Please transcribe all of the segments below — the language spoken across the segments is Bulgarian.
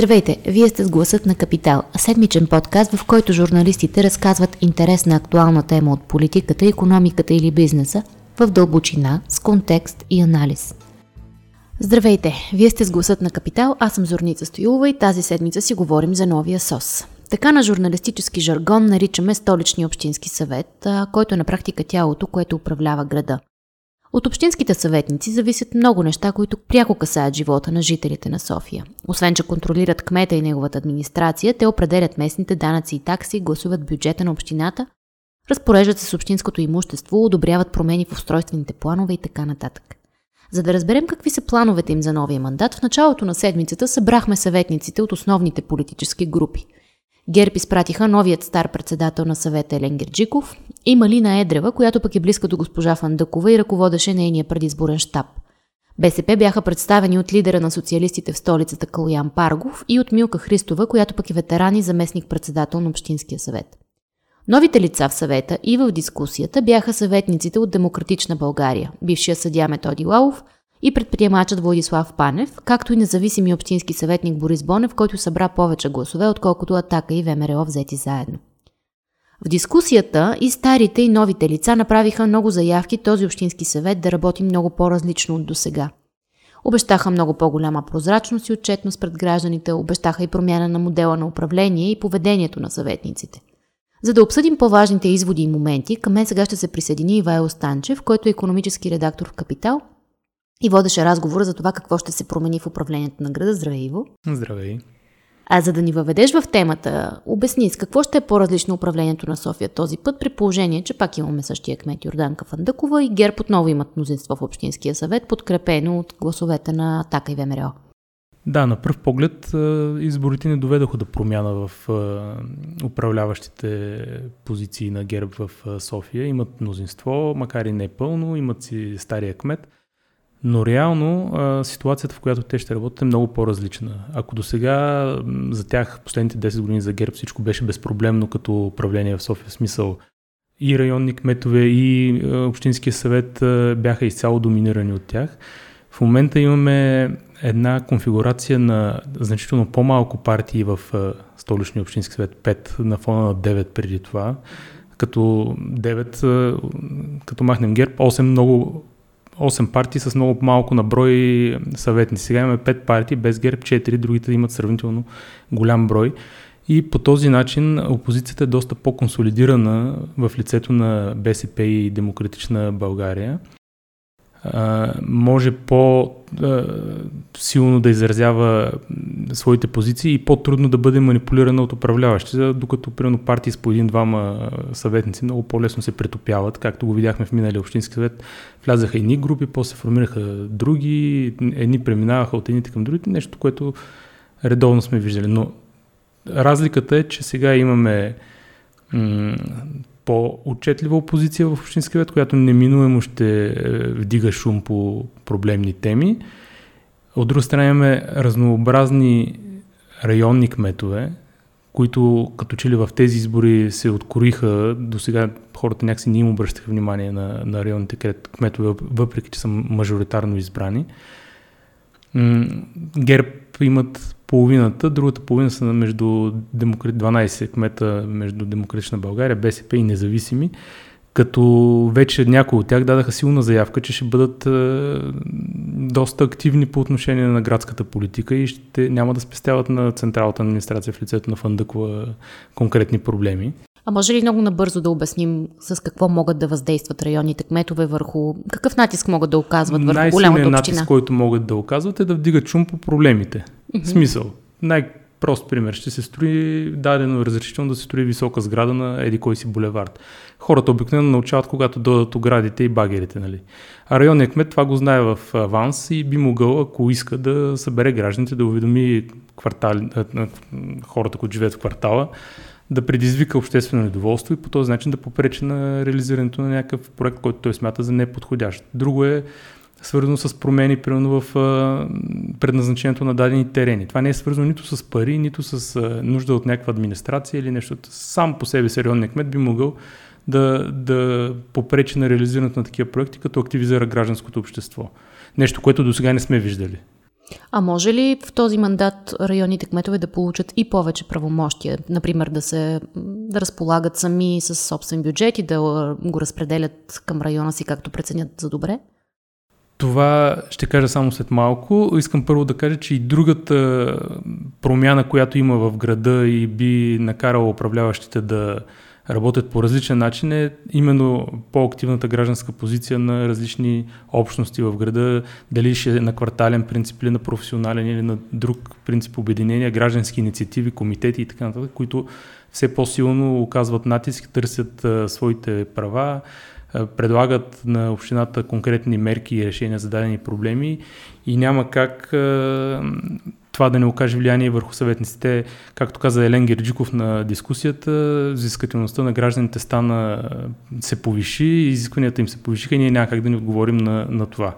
Здравейте, вие сте с гласът на Капитал, седмичен подкаст, в който журналистите разказват интересна актуална тема от политиката, економиката или бизнеса в дълбочина, с контекст и анализ. Здравейте, вие сте с гласът на Капитал, аз съм Зорница Стоилова и тази седмица си говорим за новия СОС. Така на журналистически жаргон наричаме столичния общински съвет, който е на практика тялото, което управлява града. От общинските съветници зависят много неща, които пряко касаят живота на жителите на София. Освен, че контролират кмета и неговата администрация, те определят местните данъци и такси, гласуват бюджета на общината, разпореждат се с общинското имущество, одобряват промени в устройствените планове и така нататък. За да разберем какви са плановете им за новия мандат, в началото на седмицата събрахме съветниците от основните политически групи – ГЕРБ изпратиха новият стар председател на съвета Елен Герджиков и Малина Едрева, която пък е близка до госпожа Фандъкова и ръководеше нейния предизборен штаб. БСП бяха представени от лидера на социалистите в столицата Калуян Паргов и от Милка Христова, която пък е ветеран и заместник-председател на Общинския съвет. Новите лица в съвета и в дискусията бяха съветниците от Демократична България, бившия съдя Методи Лалов – и предприемачът Владислав Панев, както и независими общински съветник Борис Бонев, който събра повече гласове, отколкото Атака и ВМРО взети заедно. В дискусията и старите и новите лица направиха много заявки този общински съвет да работи много по-различно от досега. Обещаха много по-голяма прозрачност и отчетност пред гражданите, обещаха и промяна на модела на управление и поведението на съветниците. За да обсъдим по-важните изводи и моменти, към мен сега ще се присъедини Ивайло Станчев, който е економически редактор в Капитал и водеше разговора за това какво ще се промени в управлението на града. Здравей, Иво! Здравей! А за да ни въведеш в темата, обясни с какво ще е по-различно управлението на София този път, при положение, че пак имаме същия кмет Йорданка Фандъкова и ГЕРБ отново имат мнозинство в Общинския съвет, подкрепено от гласовете на Така и ВМРО. Да, на пръв поглед изборите не доведоха до промяна в управляващите позиции на ГЕРБ в София. Имат мнозинство, макар и не пълно, имат си стария кмет – но реално а, ситуацията, в която те ще работят е много по-различна. Ако до сега за тях последните 10 години за ГЕРБ всичко беше безпроблемно като управление в София, в смисъл и районни кметове, и а, Общинския съвет а, бяха изцяло доминирани от тях. В момента имаме една конфигурация на значително по-малко партии в Столичния Общински съвет, 5 на фона на 9 преди това, като 9, като махнем ГЕРБ, 8 много 8 партии с много малко наброй съветници. Сега имаме 5 партии, без ГЕРБ 4, другите имат сравнително голям брой. И по този начин опозицията е доста по-консолидирана в лицето на БСП и Демократична България може по-силно да изразява своите позиции и по-трудно да бъде манипулирана от управляващи, докато примерно партии с по един-двама съветници много по-лесно се претопяват, както го видяхме в миналия общински съвет. Влязаха едни групи, после формираха други, едни преминаваха от едните към другите, нещо, което редовно сме виждали. Но разликата е, че сега имаме по-отчетлива опозиция в Общинския съвет, която неминуемо ще е, вдига шум по проблемни теми. От друга страна имаме разнообразни районни кметове, които като че ли в тези избори се откориха, до сега хората някакси не им обръщаха внимание на, на районните кметове, въпреки че са мажоритарно избрани. ГЕРБ имат половината, другата половина са между 12 кмета между Демократична България, БСП и независими, като вече някои от тях дадаха силна заявка, че ще бъдат е, доста активни по отношение на градската политика и ще няма да спестяват на централната администрация в лицето на Фандъкова конкретни проблеми. А може ли много набързо да обясним с какво могат да въздействат районните кметове върху... Какъв натиск могат да оказват върху голямата община? натиск, който могат да оказват е да вдигат шум по проблемите. Mm-hmm. Смисъл. Най-прост пример. Ще се строи дадено разрешително да се строи висока сграда на еди кой си булевард. Хората обикновено научават, когато дойдат оградите и багерите. Нали? А районният кмет това го знае в аванс и би могъл, ако иска, да събере гражданите, да уведоми квартали, хората, които живеят в квартала, да предизвика обществено недоволство и по този начин да попречи на реализирането на някакъв проект, който той смята за неподходящ. Друго е свързано с промени, примерно в предназначението на дадени терени. Това не е свързано нито с пари, нито с нужда от някаква администрация или нещо. Сам по себе си районният кмет би могъл да, да попречи на реализирането на такива проекти, като активизира гражданското общество. Нещо, което до сега не сме виждали. А може ли в този мандат районните кметове да получат и повече правомощия? Например, да се да разполагат сами с собствен бюджет и да го разпределят към района си както преценят за добре? Това ще кажа само след малко. Искам първо да кажа, че и другата промяна, която има в града и би накарала управляващите да работят по различен начин е именно по-активната гражданска позиция на различни общности в града, дали ще е на квартален принцип или на професионален или на друг принцип обединения, граждански инициативи, комитети и така нататък, които все по-силно оказват натиск, търсят а, своите права, а, предлагат на общината конкретни мерки и решения за дадени проблеми. И няма как а, това да не окаже влияние върху съветниците. Както каза Елен Герджиков на дискусията, взискателността на гражданите стана, се повиши, изискванията им се повишиха и ние няма как да ни отговорим на, на това.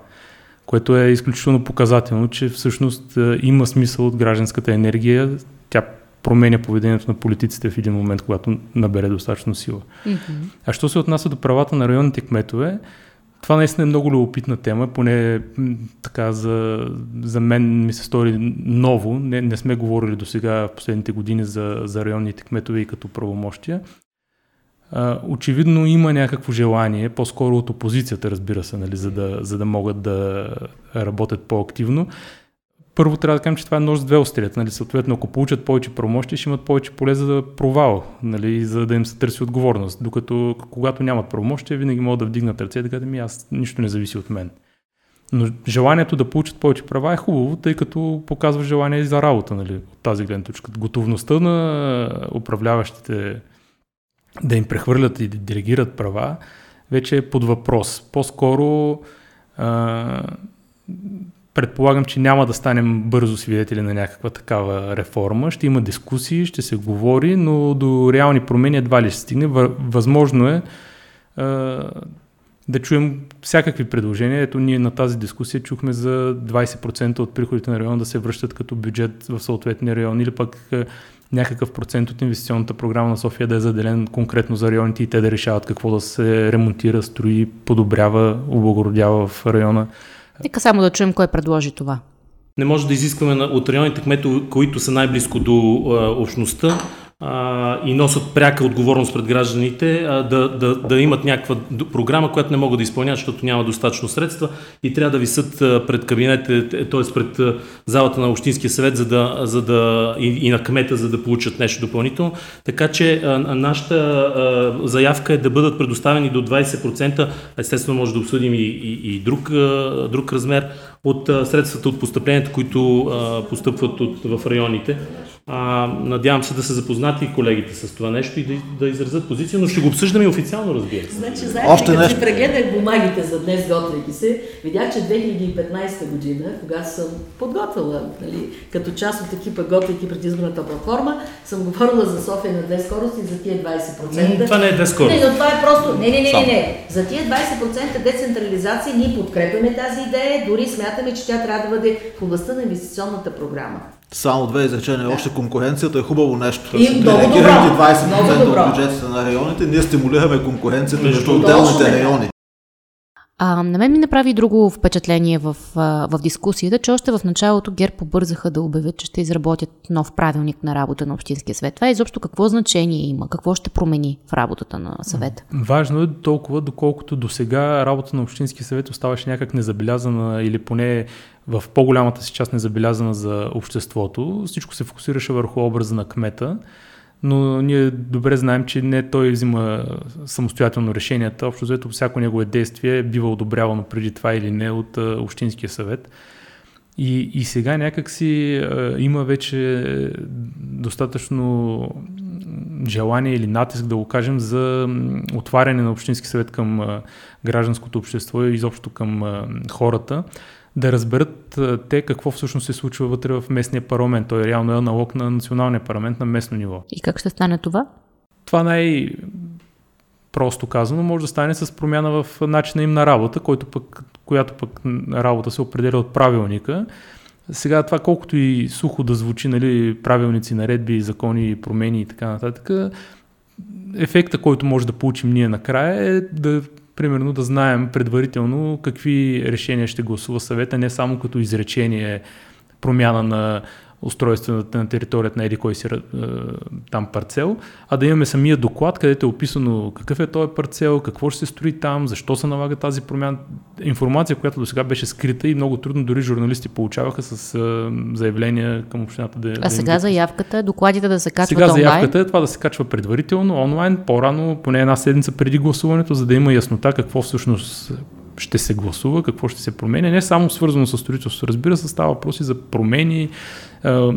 Което е изключително показателно, че всъщност има смисъл от гражданската енергия. Тя променя поведението на политиците в един момент, когато набере достатъчно сила. Mm-hmm. А що се отнася до правата на районните кметове, това наистина е много любопитна тема, поне така за, за мен ми се стори ново. Не, не сме говорили до сега в последните години за, за районните кметове и като правомощия. Очевидно има някакво желание, по-скоро от опозицията, разбира се, нали, за, да, за да могат да работят по-активно първо трябва да кажем, че това е нож с две острията. Нали? Съответно, ако получат повече промощи, ще имат повече поле за провал, нали? за да им се търси отговорност. Докато когато нямат правомощия, винаги могат да вдигнат ръце и да кажат, ми аз нищо не зависи от мен. Но желанието да получат повече права е хубаво, тъй като показва желание за работа нали, от тази гледна точка. Готовността на управляващите да им прехвърлят и да делегират права вече е под въпрос. По-скоро а, Предполагам, че няма да станем бързо свидетели на някаква такава реформа. Ще има дискусии, ще се говори, но до реални промени едва ли ще стигне. Възможно е да чуем всякакви предложения. Ето ние на тази дискусия чухме за 20% от приходите на района да се връщат като бюджет в съответния район или пък някакъв процент от инвестиционната програма на София да е заделен конкретно за районите и те да решават какво да се ремонтира, строи, подобрява, облагородява в района. Нека само да чуем кой предложи това. Не може да изискваме от районите кметове, които са най-близко до а, общността, и носят пряка отговорност пред гражданите, да, да, да имат някаква програма, която не могат да изпълняват, защото няма достатъчно средства и трябва да висят пред кабинете, т.е. пред залата на Общинския съвет за да, за да, и, на кмета, за да получат нещо допълнително. Така че нашата заявка е да бъдат предоставени до 20%, естествено може да обсъдим и, и, и друг, друг размер от средствата от постъпленията, които постъпват от, в районите. А, надявам се да са запознати колегите с това нещо и да, да изразят позиция, но ще го обсъждаме и официално, разбира се. Значи, знаете, Още като нещо. прегледах бумагите за днес, готвейки се, видях, че 2015 година, когато съм подготвила, нали, като част от екипа, готвейки предизборната платформа, съм говорила за София на две скорости за тия 20%. Не, това не е две скорости. Не, но това е просто... Не, не, не, не, не. За тия 20% децентрализация ние подкрепяме тази идея, дори смятаме, че тя трябва да бъде в областта на инвестиционната програма. Само две изречения. Да. Още конкуренцията е хубаво нещо. И много добро. 20% от бюджета на районите, ние стимулираме конкуренцията между отделните райони. А, на мен ми направи друго впечатление в, в дискусията, че още в началото ГЕРБ побързаха да обявят, че ще изработят нов правилник на работа на Общинския съвет. Това изобщо какво значение има, какво ще промени в работата на съвета? Важно е толкова, доколкото до сега работа на Общинския съвет оставаше някак незабелязана или поне в по-голямата си част незабелязана за обществото. Всичко се фокусираше върху образа на кмета но ние добре знаем, че не той взима самостоятелно решенията. Общо взето всяко негово действие бива одобрявано преди това или не от Общинския съвет. И, и сега някакси а, има вече достатъчно желание или натиск, да го кажем, за отваряне на Общински съвет към а, гражданското общество и изобщо към а, хората да разберат те какво всъщност се случва вътре в местния парламент. Той реално е аналог на националния парламент на местно ниво. И как ще стане това? Това най- просто казано може да стане с промяна в начина им на работа, който пък, която пък работа се определя от правилника. Сега това колкото и сухо да звучи, нали, правилници, наредби, закони, промени и така нататък, ефекта, който може да получим ние накрая е да примерно да знаем предварително какви решения ще гласува съвета, не само като изречение промяна на устройствената на територията на еди кой си там парцел, а да имаме самия доклад, където е описано какъв е този парцел, какво ще се строи там, защо се налага тази промяна. Информация, която до сега беше скрита и много трудно дори журналисти получаваха с заявления към общината. Да, а сега да заявката е докладите да се качват сега онлайн? Сега заявката е това да се качва предварително, онлайн, по-рано, поне една седмица преди гласуването, за да има яснота какво всъщност ще се гласува, какво ще се променя. Не само свързано с строителство, разбира се, става въпроси за промени,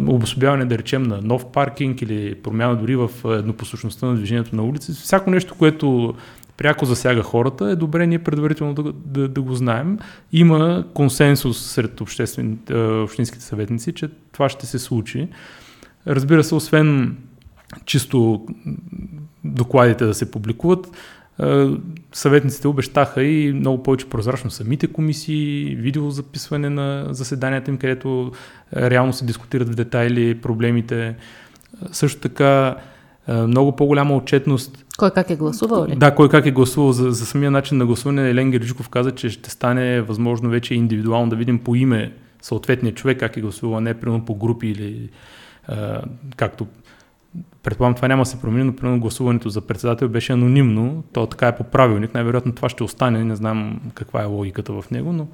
обособяване, да речем, на нов паркинг или промяна дори в еднопосочността на движението на улици. Всяко нещо, което пряко засяга хората, е добре ние предварително да, да, да го знаем. Има консенсус сред общинските съветници, че това ще се случи. Разбира се, освен чисто докладите да се публикуват, е, съветниците обещаха и много повече прозрачно самите комисии, видеозаписване на заседанията им, където е, реално се дискутират в детайли проблемите. Е, също така много по-голяма отчетност. Кой как е гласувал ли? Да, кой как е гласувал. За, за самия начин на гласуване Елен Герджиков каза, че ще стане възможно вече индивидуално да видим по име съответния човек как е гласувал, не примерно по групи или а, както Предполагам, това няма да се промени, но примерно гласуването за председател беше анонимно. То така е по правилник. Най-вероятно това ще остане. Не знам каква е логиката в него, но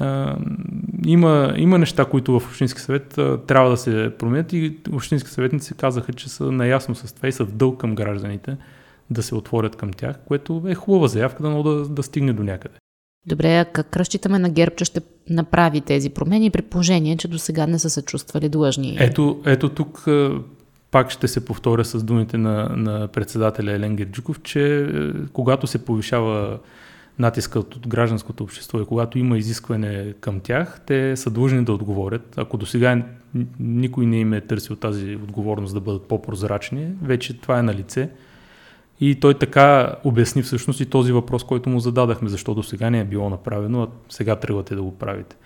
а, има, има неща, които в Общински съвет а, трябва да се променят и Общински съветници казаха, че са наясно с това и са в дълг към гражданите да се отворят към тях, което е хубава заявка, да, да, да стигне до някъде. Добре, а как разчитаме на ГЕРБ, че ще направи тези промени при положение, че до сега не са се чувствали длъжни? Ето, ето тук пак ще се повторя с думите на, на председателя Елен Герджиков, че е, когато се повишава натискът от гражданското общество и когато има изискване към тях, те са длъжни да отговорят. Ако до сега никой не им е търсил тази отговорност да бъдат по-прозрачни, вече това е на лице. И той така обясни всъщност и този въпрос, който му зададахме, защо до сега не е било направено, а сега тръгвате да го правите.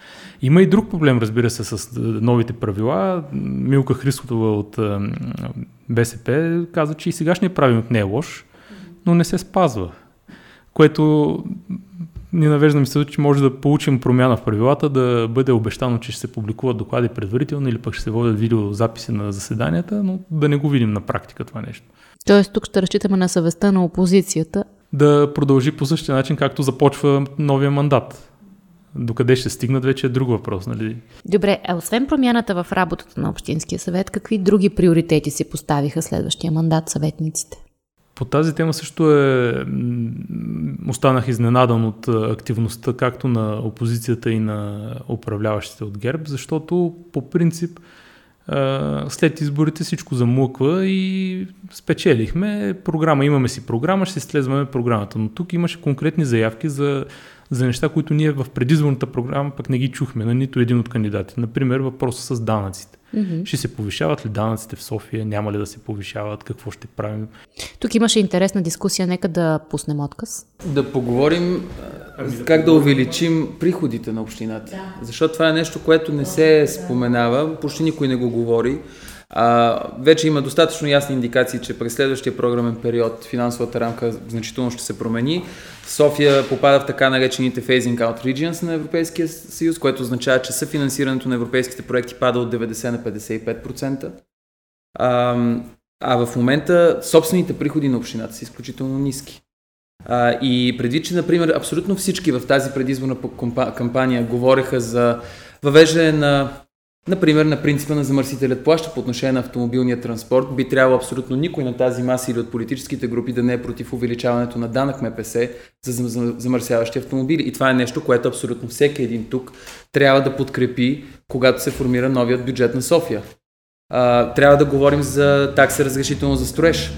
Има и друг проблем, разбира се, с новите правила. Милка Христова от БСП каза, че и сегашният правилник не е лош, но не се спазва. Което ни навежда мисля, че може да получим промяна в правилата, да бъде обещано, че ще се публикуват доклади предварително или пък ще се водят видеозаписи на заседанията, но да не го видим на практика това нещо. Тоест тук ще разчитаме на съвестта на опозицията. Да продължи по същия начин, както започва новия мандат. Докъде ще стигнат, вече е друг въпрос. Нали? Добре, а освен промяната в работата на Общинския съвет, какви други приоритети си поставиха следващия мандат съветниците? По тази тема също е, останах изненадан от активността както на опозицията и на управляващите от ГЕРБ, защото по принцип след изборите всичко замлъква и спечелихме програма. Имаме си програма, ще изследваме програмата. Но тук имаше конкретни заявки за, за неща, които ние в предизборната програма пък не ги чухме на нито един от кандидатите. Например, въпроса с данъците. Mm-hmm. Ще се повишават ли данъците в София? Няма ли да се повишават? Какво ще правим? Тук имаше интересна дискусия. Нека да пуснем отказ. Да поговорим ами как да увеличим приходите на общината. Да. Защото това е нещо, което не се споменава, почти никой не го говори. А, вече има достатъчно ясни индикации, че през следващия програмен период финансовата рамка значително ще се промени. София попада в така наречените phasing out regions на Европейския съюз, което означава, че съфинансирането на европейските проекти пада от 90 на 55%. А, а в момента собствените приходи на общината са изключително ниски. А, и преди, че, например, абсолютно всички в тази предизборна кампания говореха за въвеждане на Например, на принципа на замърсителят плаща по отношение на автомобилния транспорт, би трябвало абсолютно никой на тази маса или от политическите групи да не е против увеличаването на данък МПС за замърсяващи автомобили. И това е нещо, което абсолютно всеки един тук трябва да подкрепи, когато се формира новият бюджет на София. А, трябва да говорим за такса разрешително за строеж.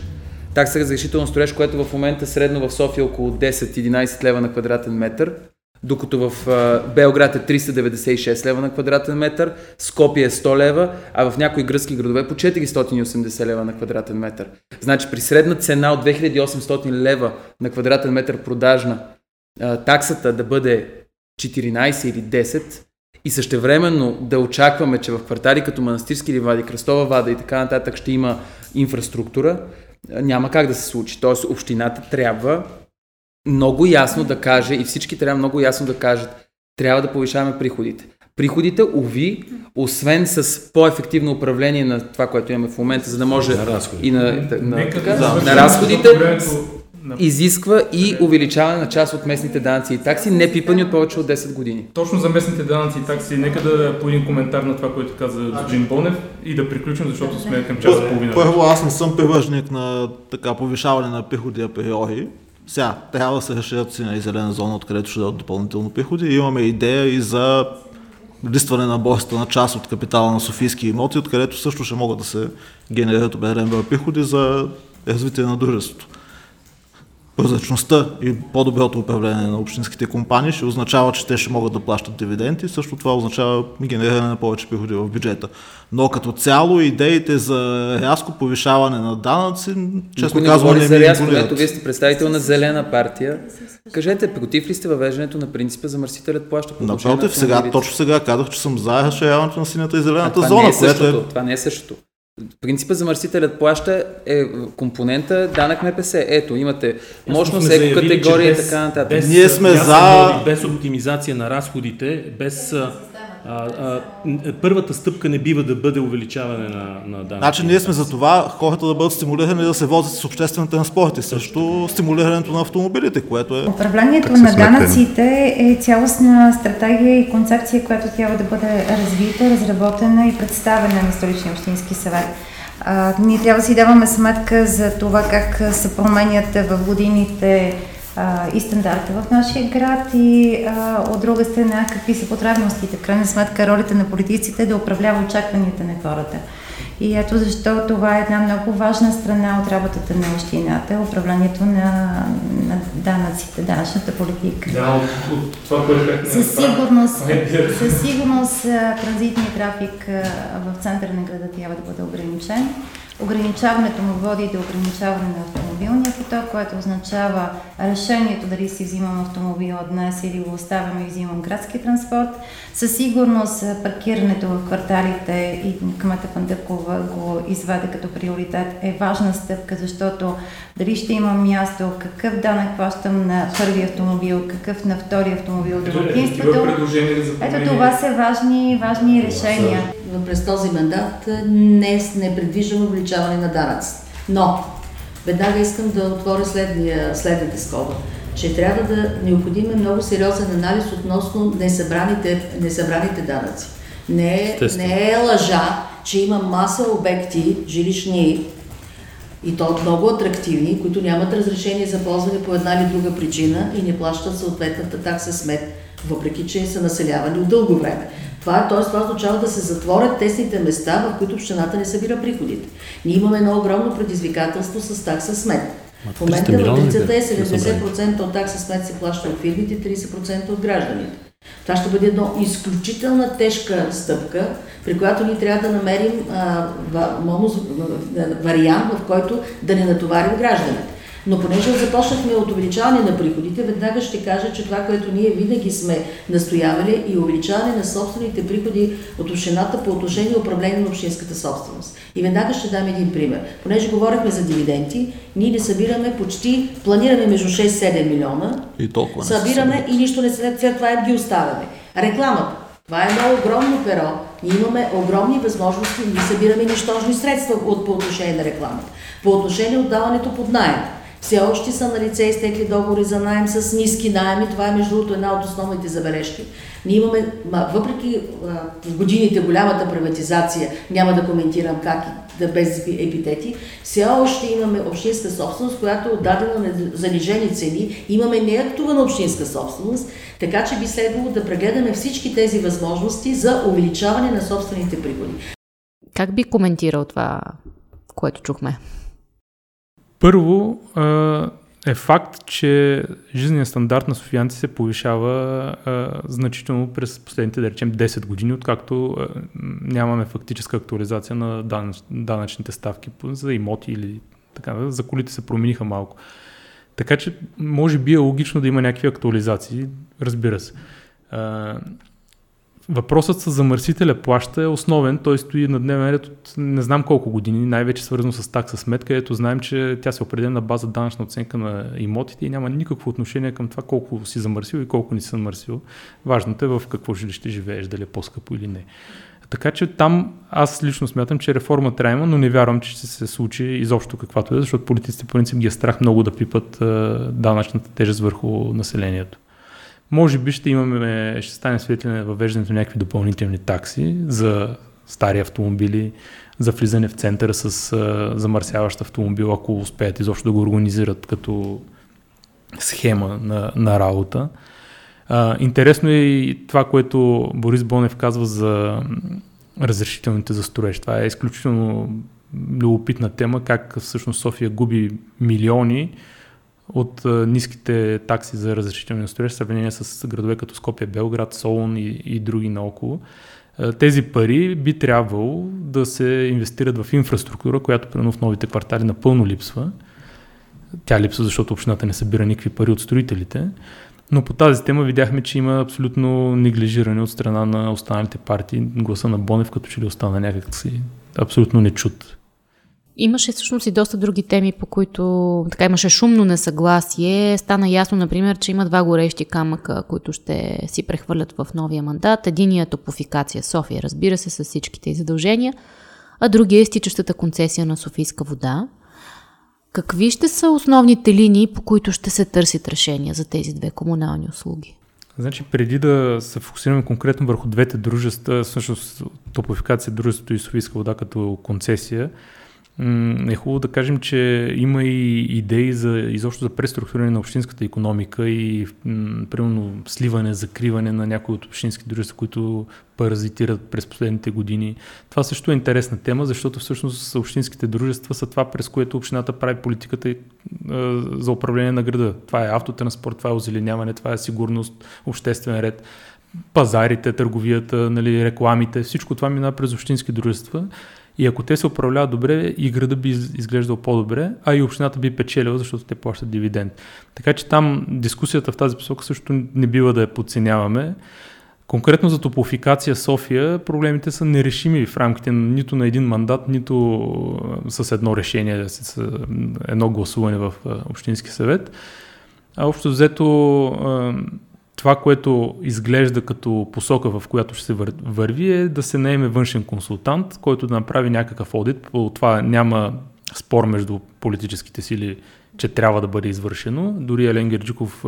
Такса разрешително строеж, което в момента средно в София е около 10-11 лева на квадратен метър докато в Белград е 396 лева на квадратен метър, Скопия е 100 лева, а в някои гръцки градове по 480 лева на квадратен метър. Значи при средна цена от 2800 лева на квадратен метър продажна, таксата да бъде 14 или 10 и същевременно да очакваме, че в квартали като Манастирски ливади, Кръстова вада и така нататък ще има инфраструктура, няма как да се случи. Тоест общината трябва много ясно да каже и всички трябва много ясно да кажат, трябва да повишаваме приходите. приходите, уви, освен с по-ефективно управление на това, което имаме в момента, за да може на и на, на, Нека така, да на разходите, на- изисква и увеличаване на част от местните данъци и такси, не пипани от повече от 10 години. Точно за местните данъци и такси, нека да по един коментар на това, което каза Джин Бонев и да приключим, защото сме към час и половина. Първо, аз не съм привърженик на така повишаване на приходи априори. Сега, трябва да се разширят сина и зелена зона, откъдето ще дадат допълнително приходи. Имаме идея и за листване на борста на част от капитала на Софийски имоти, откъдето също ще могат да се генерират определен приходи за развитие на дружеството. Прозрачността и по-доброто управление на общинските компании ще означава, че те ще могат да плащат дивиденти, също това означава генериране на повече приходи в бюджета. Но като цяло идеите за рязко повишаване на данъци, честно не казвам, не за ми рязко, ето вие сте представител на зелена партия. Кажете, против ли сте въвеждането на принципа замърсителят плаща по Напротив, сега, точно сега казах, че съм за разширяването на синята и А зелената това зона, не е което същото. е Това не е същото. Принципа замърсителят плаща е компонента данък МПС. Ето, имате мощност, еко категория и така нататък. Без, Ние сме за- Без оптимизация на разходите, без... А, а, н- първата стъпка не бива да бъде увеличаване на, на данъци. Значи ние сме за това хората да бъдат стимулирани да се возят с обществен транспорт и също стимулирането на автомобилите, което е... Управлението на данъците е цялостна стратегия и концепция, която трябва да бъде развита, разработена и представена на столичния общински съвет. А, ние трябва да си даваме сметка за това как се променят в годините а, и стандарта в нашия град и а, от друга страна какви са потребностите. В крайна сметка ролята на политиците е да управлява очакванията на хората. И ето защо това е една много важна страна от работата на общината, управлението на, на данъците, данъчната политика. Да, от, от това, което бяхме Със сигурност, със сигурност транзитният трафик в центъра на града трябва да бъде ограничен. Ограничаването му води до ограничаване на автомобилния поток, което означава решението дали си взимам автомобила днес или го оставям и взимам градски транспорт. Със сигурност паркирането в кварталите и кмета Пандъкова го изведе като приоритет е важна стъпка, защото дали ще имам място, какъв данък плащам на първи автомобил, какъв на втори автомобил, домакинството. Ето това са важни, важни решения. През този мандат не, не предвиждаме увеличаване на данъци. Но, веднага искам да отворя следния, следната скоба, че трябва да необходим е много сериозен анализ относно несъбраните, несъбраните данъци. Не е, не е лъжа, че има маса обекти, жилищни, и то много атрактивни, които нямат разрешение за ползване по една или друга причина и не плащат съответната такса смет, въпреки че са населявани от дълго време. Това, т.е. това означава да се затворят тесните места, в които общината не събира приходите. Ние имаме едно огромно предизвикателство с такса смет. В момента 300 милиона ли матрицата е бе? 70% от такса смет се плаща от фирмите, 30% от гражданите. Това ще бъде едно изключителна тежка стъпка, при която ние трябва да намерим а, ва- монос, вариант, в който да не натоварим гражданите. Но понеже започнахме от увеличаване на приходите, веднага ще кажа, че това, което ние винаги сме настоявали и увеличаване на собствените приходи от общината по отношение управление на общинската собственост. И веднага ще дам един пример. Понеже говорихме за дивиденти, ние не събираме почти, планираме между 6-7 милиона, И толкова събираме и нищо не след, след това ги оставяме. Рекламата. Това е едно огромно перо. Ние имаме огромни възможности, ние събираме нищожни средства от, по отношение на рекламата. По отношение отдаването под найем. Все още са на лице изтекли договори за найем с ниски найеми. Това е между другото една от основните забележки. Ние имаме, ма, въпреки в годините голямата приватизация, няма да коментирам как да без епитети, все още имаме общинска собственост, която е отдадена на занижени цени. Имаме неактувана общинска собственост, така че би следвало да прегледаме всички тези възможности за увеличаване на собствените приходи. Как би коментирал това, което чухме? Първо е факт, че жизненият стандарт на софиянци се повишава значително през последните, да речем, 10 години, откакто нямаме фактическа актуализация на данъч, данъчните ставки за имоти или така, за колите се промениха малко. Така че, може би е логично да има някакви актуализации, разбира се. Въпросът с замърсителя плаща е основен. Той стои на дневен ред от не знам колко години, най-вече свързано с такса сметка, ето знаем, че тя се определя на база данъчна оценка на имотите и няма никакво отношение към това колко си замърсил и колко не си замърсил. Важното е в какво жилище живееш, дали е по-скъпо или не. Така че там аз лично смятам, че реформа трябва, но не вярвам, че ще се случи изобщо каквато е, защото политиците по принцип ги е страх много да пипат данъчната тежест върху населението. Може би ще имаме, ще стане свидетели на въвеждането на някакви допълнителни такси за стари автомобили, за влизане в центъра с а, замърсяващ автомобил, ако успеят изобщо да го организират като схема на, на работа. А, интересно е и това, което Борис Бонев казва за разрешителните за строеж. Това е изключително любопитна тема, как всъщност София губи милиони от а, ниските такси за разрешителни на строеж в сравнение с градове като Скопия, Белград, Солун и, и други наоколо. А, тези пари би трябвало да се инвестират в инфраструктура, която примерно в новите квартали напълно липсва. Тя липсва, защото общината не събира никакви пари от строителите. Но по тази тема видяхме, че има абсолютно неглижиране от страна на останалите партии. Гласа на Бонев като че ли остана някакси абсолютно нечут. Имаше всъщност и доста други теми, по които така имаше шумно несъгласие. Стана ясно, например, че има два горещи камъка, които ще си прехвърлят в новия мандат. Единият е топофикация София, разбира се, с всичките и задължения, а другия е стичащата концесия на Софийска вода. Какви ще са основните линии, по които ще се търсят решения за тези две комунални услуги? Значи, преди да се фокусираме конкретно върху двете дружества, всъщност топофикация дружеството и Софийска вода като концесия, е хубаво да кажем, че има и идеи за изобщо за преструктуриране на общинската економика и примерно сливане, закриване на някои от общински дружества, които паразитират през последните години. Това също е интересна тема, защото всъщност общинските дружества са това, през което общината прави политиката за управление на града. Това е автотранспорт, това е озеленяване, това е сигурност, обществен ред пазарите, търговията, нали, рекламите, всичко това минава през общински дружества и ако те се управляват добре, и града би изглеждал по-добре, а и общината би печелила, защото те плащат дивиденд. Така че там дискусията в тази посока също не бива да я подценяваме. Конкретно за топофикация София, проблемите са нерешими в рамките нито на един мандат, нито с едно решение, с едно гласуване в Общински съвет. А общо взето това, което изглежда като посока, в която ще се върви, е да се наеме външен консултант, който да направи някакъв одит. По това няма спор между политическите сили, че трябва да бъде извършено. Дори Елен Герджиков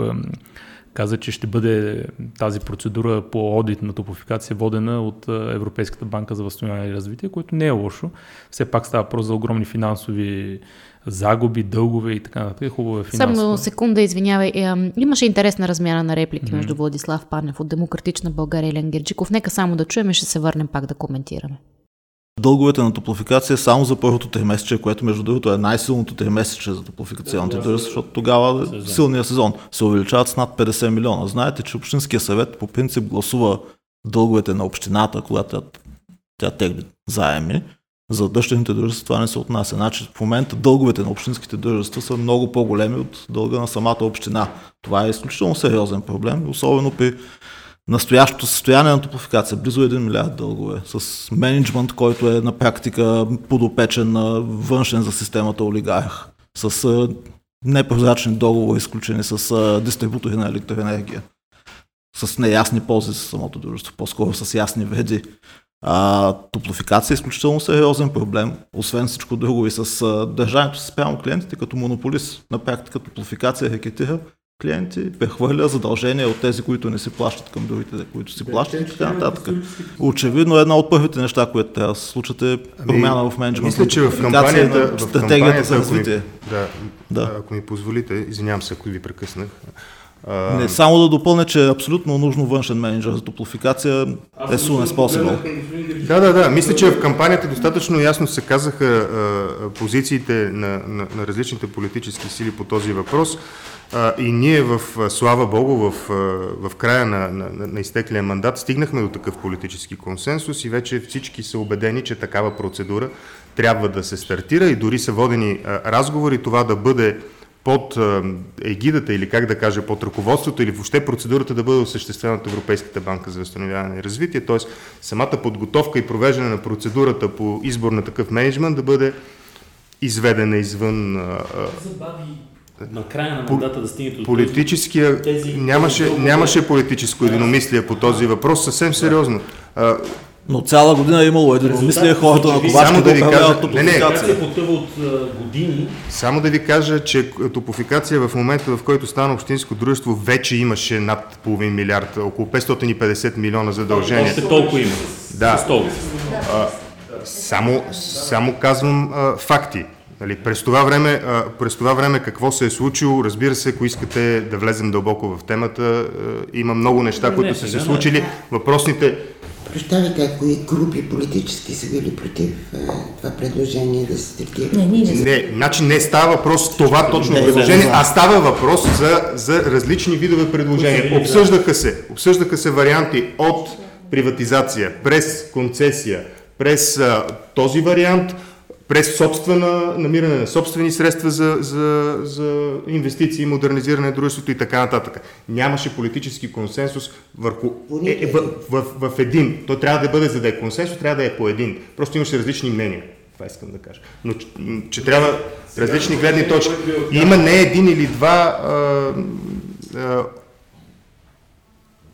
каза, че ще бъде тази процедура по одит на топофикация водена от Европейската банка за възстановяване и развитие, което не е лошо. Все пак става просто за огромни финансови загуби, дългове и така нататък. Хубаво е финансово. Само секунда, извинявай. Имаше интересна размяна на реплики mm-hmm. между Владислав Панев от Демократична България и Лен Герджиков. Нека само да чуем и ще се върнем пак да коментираме. Дълговете на топлофикация само за първото тримесечие, което между другото е най-силното тримесечие за топлофикационните дружества, защото тогава сезон. силният сезон се увеличават с над 50 милиона. Знаете, че Общинския съвет по принцип гласува дълговете на общината, когато тя тегли заеми за дъщерните дружества това не се отнася. Значи в момента дълговете на общинските дружества са много по-големи от дълга на самата община. Това е изключително сериозен проблем, особено при настоящото състояние на топофикация, близо 1 милиард дългове, с менеджмент, който е на практика подопечен на външен за системата олигарх, с непрозрачни договори, изключени с дистрибутори на електроенергия, с неясни ползи за самото дружество, по-скоро с ясни вреди. А, топлофикация е изключително сериозен проблем, освен всичко друго и с а, държането си спрямо клиентите като монополист. На практика топлофикация рекетира клиенти, прехвърля задължения от тези, които не си плащат към другите, които си плащат и така нататък. Очевидно една от първите неща, които трябва да се случат е ами, промяна в менеджмент. Мисля, че в кампанията, в стратегията за развитие. Да, да, ако ми позволите, извинявам се, ако ви прекъснах. Не, само да допълня, че е абсолютно нужно външен менеджер за топлофикация е soon as possible. Да, да, да. Мисля, че в кампанията достатъчно ясно се казаха а, позициите на, на, на различните политически сили по този въпрос. А, и ние в, слава Богу, в, в края на, на, на изтеклия мандат стигнахме до такъв политически консенсус и вече всички са убедени, че такава процедура трябва да се стартира и дори са водени а, разговори това да бъде под егидата или как да кажа, под ръководството или въобще процедурата да бъде осъществена от Европейската банка за възстановяване и развитие, т.е. самата подготовка и провеждане на процедурата по избор на такъв менеджмент да бъде изведена извън... Забави на края на мандата да стигне до Политическия... Тези, нямаше, тези нямаше политическо единомислие по този въпрос, съвсем сериозно. Но цяла година е имало единомислие хората на Ковачки само да ви кажа, не, не, от години. Само да ви кажа, че топофикация в момента, в който стана общинско дружество, вече имаше над половин милиард, около 550 милиона задължения. Още толкова има. Да. А, само, само казвам а, факти. Нали, през, това време, а, през това време какво се е случило, разбира се, ако искате да влезем дълбоко в темата, а, има много неща, които са се случили. Въпросните Прощавайте, кои групи политически са били против а, това предложение да се стартира? Не, не, не. не значи не става въпрос това точно не, предложение, а става въпрос за, за различни видове предложения. Обсъждаха се, обсъждаха се варианти от приватизация, през концесия, през а, този вариант, през собствена, намиране на собствени средства за, за, за инвестиции, модернизиране на дружеството и така нататък. Нямаше политически консенсус върху е, е, в, в, в, в един. Той трябва да бъде, за да е консенсус, трябва да е по един. Просто имаше различни мнения. Това искам да кажа. Но че, че трябва различни гледни точки. И има не един или два а, а,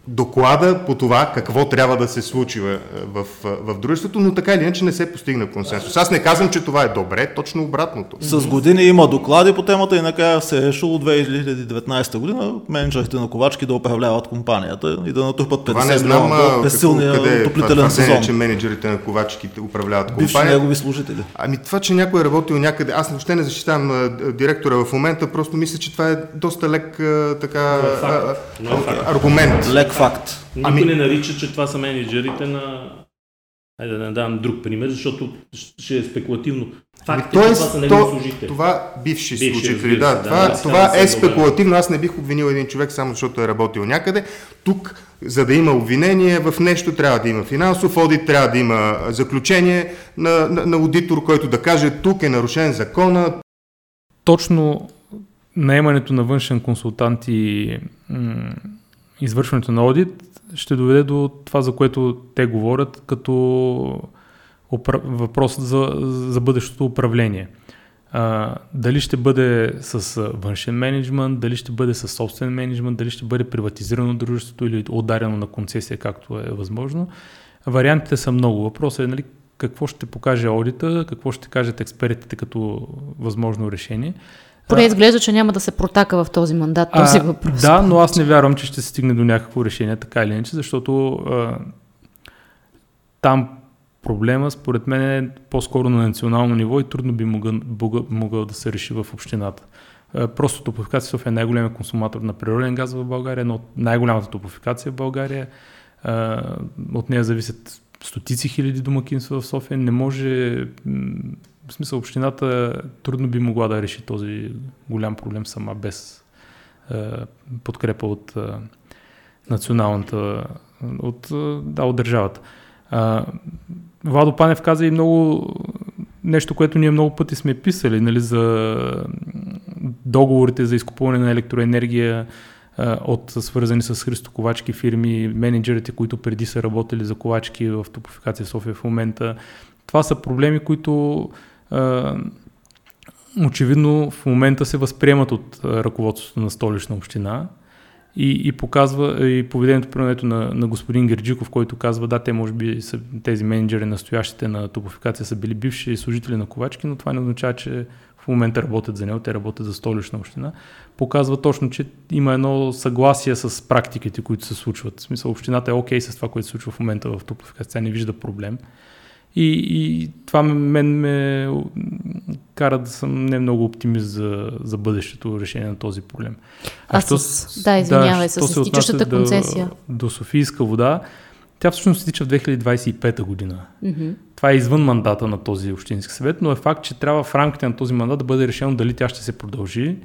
доклада по това какво трябва да се случи в, в, в дружеството, но така или иначе не се постигна консенсус. Аз не казвам, че това е добре, точно обратното. С години има доклади по темата и накрая се е решило 2019 година менеджерите на Ковачки да управляват компанията и да натрупат 50 милиона безсилния отоплителен сезон. че менеджерите на Ковачки управляват компанията. Бивши негови служители. Ами това, че някой е работил някъде, аз въобще не защитавам директора в момента, просто мисля, че това е доста лек така, е аргумент. Лек факт. Никой ами... не нарича, че това са менеджерите на... Айде да не давам друг пример, защото ще е спекулативно. Факт ами, е, че това са негови служители. Това бивши, бивши служители, да. да, това, да, това е спекулативно. Аз не бих обвинил един човек само защото е работил някъде. Тук, за да има обвинение в нещо, трябва да има финансов одит, трябва да има заключение на, на, на аудитор, който да каже тук е нарушен закона. Точно наемането на външен консултант и м- извършването на одит ще доведе до това, за което те говорят, като опра... въпрос за, за бъдещото управление. А, дали ще бъде с външен менеджмент, дали ще бъде с собствен менеджмент, дали ще бъде приватизирано дружеството или ударено на концесия, както е възможно. Вариантите са много. Въпросът е нали, какво ще покаже аудита, какво ще кажат експертите като възможно решение. Поне изглежда, че няма да се протака в този мандат този въпрос. Да, но аз не вярвам, че ще се стигне до някакво решение, така или иначе, защото а, там проблема, според мен, е по-скоро на национално ниво и трудно би могъл, могъл да се реши в общината. просто топофикация София е най-големият консуматор на природен газ в България, но най-голямата топофикация в България. от нея зависят стотици хиляди домакинства в София. Не може в смисъл, общината трудно би могла да реши този голям проблем сама без е, подкрепа от е, националната, от, е, да, от държавата. Е, Владо Панев каза и много нещо, което ние много пъти сме писали, нали, за договорите за изкупуване на електроенергия е, от свързани с Христо Ковачки фирми, менеджерите, които преди са работили за Ковачки в Топофикация София в момента. Това са проблеми, които очевидно в момента се възприемат от ръководството на столична община и, и показва и поведението примерно, на, на господин Герджиков, който казва, да, те може би са, тези менеджери, настоящите на топофикация са били бивши служители на Ковачки, но това не означава, че в момента работят за него, те работят за столична община. Показва точно, че има едно съгласие с практиките, които се случват. В смисъл, общината е окей okay с това, което се случва в момента в топофикация, тя не вижда проблем. И, и това мен ме кара да съм не много оптимист за, за бъдещето решение на този проблем. А, а що, с, да, извинявай, да, с изтичащата концесия. До, до Софийска вода, тя всъщност се тича в 2025 година. Mm-hmm. Това е извън мандата на този общински съвет, но е факт, че трябва в рамките на този мандат да бъде решено дали тя ще се продължи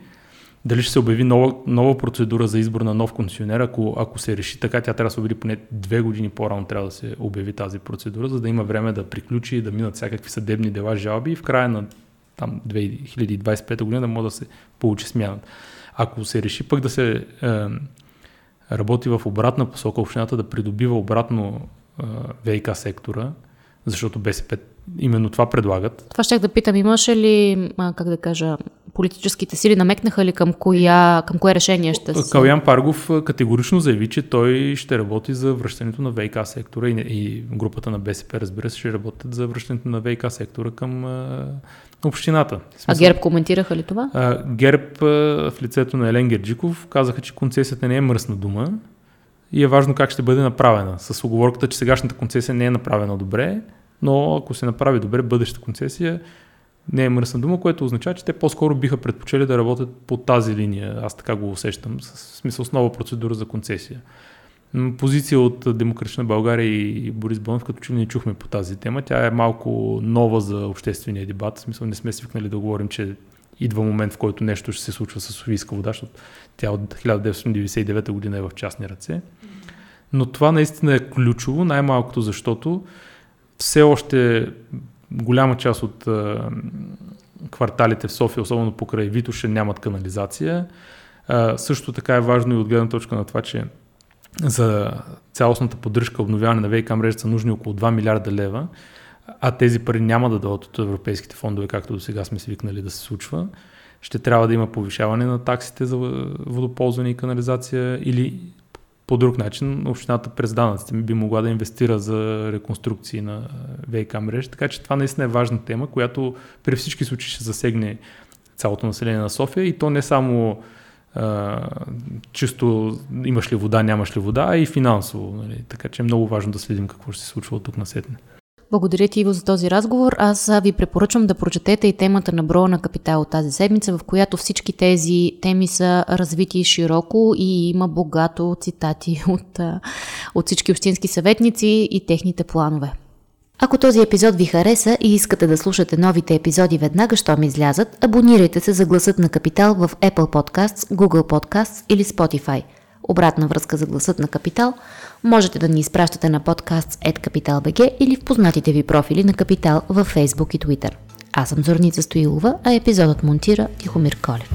дали ще се обяви нова, нова процедура за избор на нов концесионер, ако, ако се реши така, тя трябва да се обяви поне две години по-рано трябва да се обяви тази процедура, за да има време да приключи и да минат всякакви съдебни дела, жалби и в края на там 2025 година да може да се получи смяната. Ако се реши пък да се е, работи в обратна посока, общината да придобива обратно е, ВИК сектора, защото БСП именно това предлагат. Това ще да питам, имаше ли, как да кажа, политическите сили намекнаха ли към, коя, към кое решение ще се... Калян Паргов категорично заяви, че той ще работи за връщането на ВИК сектора и, и групата на БСП, разбира се, ще работят за връщането на ВИК сектора към а, общината. Смисъл, а ГЕРБ коментираха ли това? А, ГЕРБ а, в лицето на Елен Герджиков казаха, че концесията не е мръсна дума и е важно как ще бъде направена. С оговорката, че сегашната концесия не е направена добре, но ако се направи добре бъдеща концесия, не е мръсна дума, което означава, че те по-скоро биха предпочели да работят по тази линия. Аз така го усещам, с смисъл с нова процедура за концесия. Позиция от Демократична България и Борис Бонов, като че не чухме по тази тема. Тя е малко нова за обществения дебат. В смисъл не сме свикнали да говорим, че идва момент, в който нещо ще се случва с Софийска вода, защото тя от 1999 година е в частни ръце. Но това наистина е ключово, най-малкото защото все още голяма част от а, кварталите в София, особено покрай Витоша, нямат канализация. А, също така е важно и от гледна точка на това, че за цялостната поддръжка, обновяване на ВИК мрежата са нужни около 2 милиарда лева, а тези пари няма да дойдат от европейските фондове, както до сега сме свикнали да се случва. Ще трябва да има повишаване на таксите за водоползване и канализация или по друг начин общината през данъците би могла да инвестира за реконструкции на ВИК мрежи, така че това наистина е важна тема, която при всички случаи ще засегне цялото население на София и то не само а, чисто имаш ли вода, нямаш ли вода, а и финансово. Нали? Така че е много важно да следим какво ще се случва от тук на сетне. Благодаря ти, Иво, за този разговор. Аз ви препоръчвам да прочетете и темата на броя на капитал тази седмица, в която всички тези теми са развити широко и има богато цитати от, от всички общински съветници и техните планове. Ако този епизод ви хареса и искате да слушате новите епизоди веднага, щом излязат, абонирайте се за гласът на Капитал в Apple Podcasts, Google Podcasts или Spotify. Обратна връзка за гласът на Капитал можете да ни изпращате на подкаст Capital.bg или в познатите ви профили на Капитал във Facebook и Twitter. Аз съм Зорница Стоилова, а епизодът монтира Тихомир Колев.